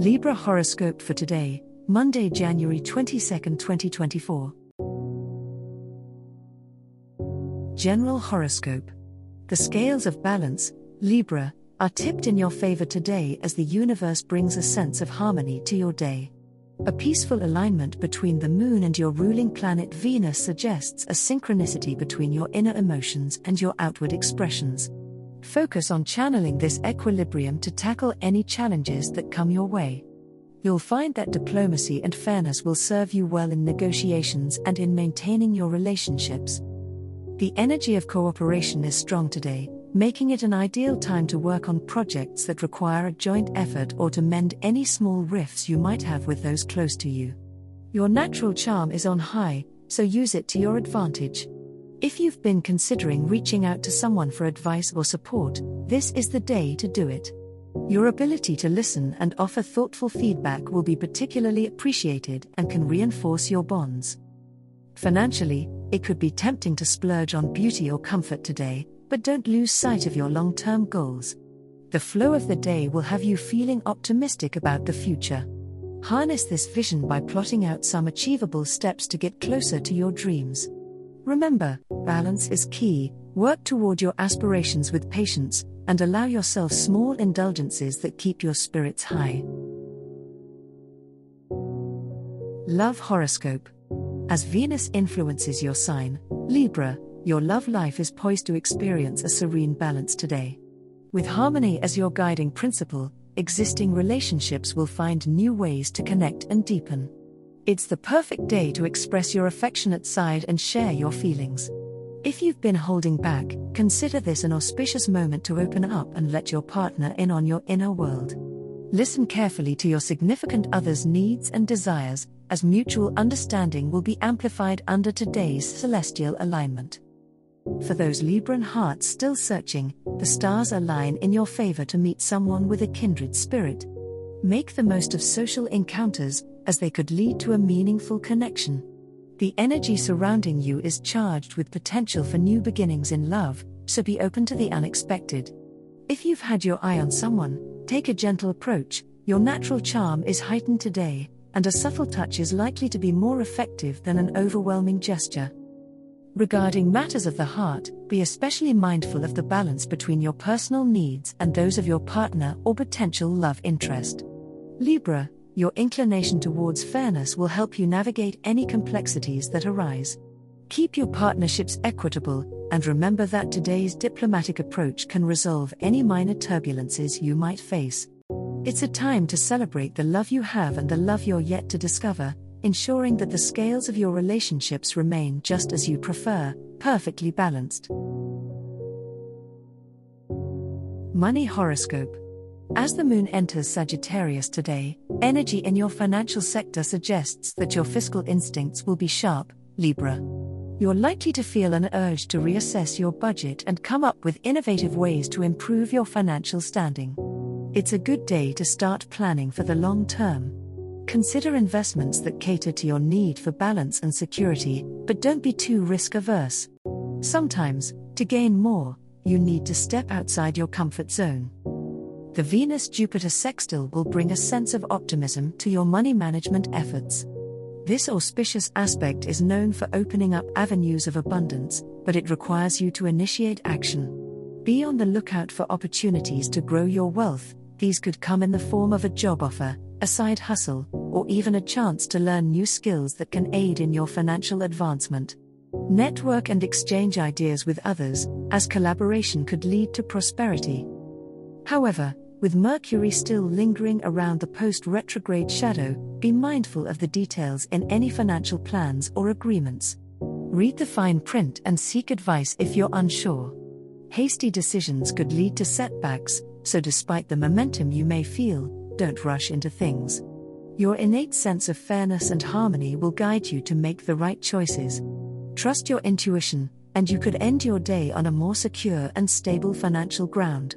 Libra horoscope for today, Monday, January 22, 2024. General horoscope. The scales of balance, Libra, are tipped in your favor today as the universe brings a sense of harmony to your day. A peaceful alignment between the moon and your ruling planet Venus suggests a synchronicity between your inner emotions and your outward expressions. Focus on channeling this equilibrium to tackle any challenges that come your way. You'll find that diplomacy and fairness will serve you well in negotiations and in maintaining your relationships. The energy of cooperation is strong today, making it an ideal time to work on projects that require a joint effort or to mend any small rifts you might have with those close to you. Your natural charm is on high, so use it to your advantage. If you've been considering reaching out to someone for advice or support, this is the day to do it. Your ability to listen and offer thoughtful feedback will be particularly appreciated and can reinforce your bonds. Financially, it could be tempting to splurge on beauty or comfort today, but don't lose sight of your long term goals. The flow of the day will have you feeling optimistic about the future. Harness this vision by plotting out some achievable steps to get closer to your dreams. Remember, balance is key, work toward your aspirations with patience, and allow yourself small indulgences that keep your spirits high. Love Horoscope As Venus influences your sign, Libra, your love life is poised to experience a serene balance today. With harmony as your guiding principle, existing relationships will find new ways to connect and deepen. It's the perfect day to express your affectionate side and share your feelings. If you've been holding back, consider this an auspicious moment to open up and let your partner in on your inner world. Listen carefully to your significant other's needs and desires, as mutual understanding will be amplified under today's celestial alignment. For those Libran hearts still searching, the stars align in your favor to meet someone with a kindred spirit. Make the most of social encounters, as they could lead to a meaningful connection. The energy surrounding you is charged with potential for new beginnings in love, so be open to the unexpected. If you've had your eye on someone, take a gentle approach, your natural charm is heightened today, and a subtle touch is likely to be more effective than an overwhelming gesture. Regarding matters of the heart, be especially mindful of the balance between your personal needs and those of your partner or potential love interest. Libra, your inclination towards fairness will help you navigate any complexities that arise. Keep your partnerships equitable, and remember that today's diplomatic approach can resolve any minor turbulences you might face. It's a time to celebrate the love you have and the love you're yet to discover, ensuring that the scales of your relationships remain just as you prefer, perfectly balanced. Money Horoscope As the moon enters Sagittarius today, energy in your financial sector suggests that your fiscal instincts will be sharp, Libra. You're likely to feel an urge to reassess your budget and come up with innovative ways to improve your financial standing. It's a good day to start planning for the long term. Consider investments that cater to your need for balance and security, but don't be too risk averse. Sometimes, to gain more, you need to step outside your comfort zone. The Venus Jupiter sextile will bring a sense of optimism to your money management efforts. This auspicious aspect is known for opening up avenues of abundance, but it requires you to initiate action. Be on the lookout for opportunities to grow your wealth, these could come in the form of a job offer, a side hustle, or even a chance to learn new skills that can aid in your financial advancement. Network and exchange ideas with others, as collaboration could lead to prosperity. However, with Mercury still lingering around the post retrograde shadow, be mindful of the details in any financial plans or agreements. Read the fine print and seek advice if you're unsure. Hasty decisions could lead to setbacks, so despite the momentum you may feel, don't rush into things. Your innate sense of fairness and harmony will guide you to make the right choices. Trust your intuition, and you could end your day on a more secure and stable financial ground.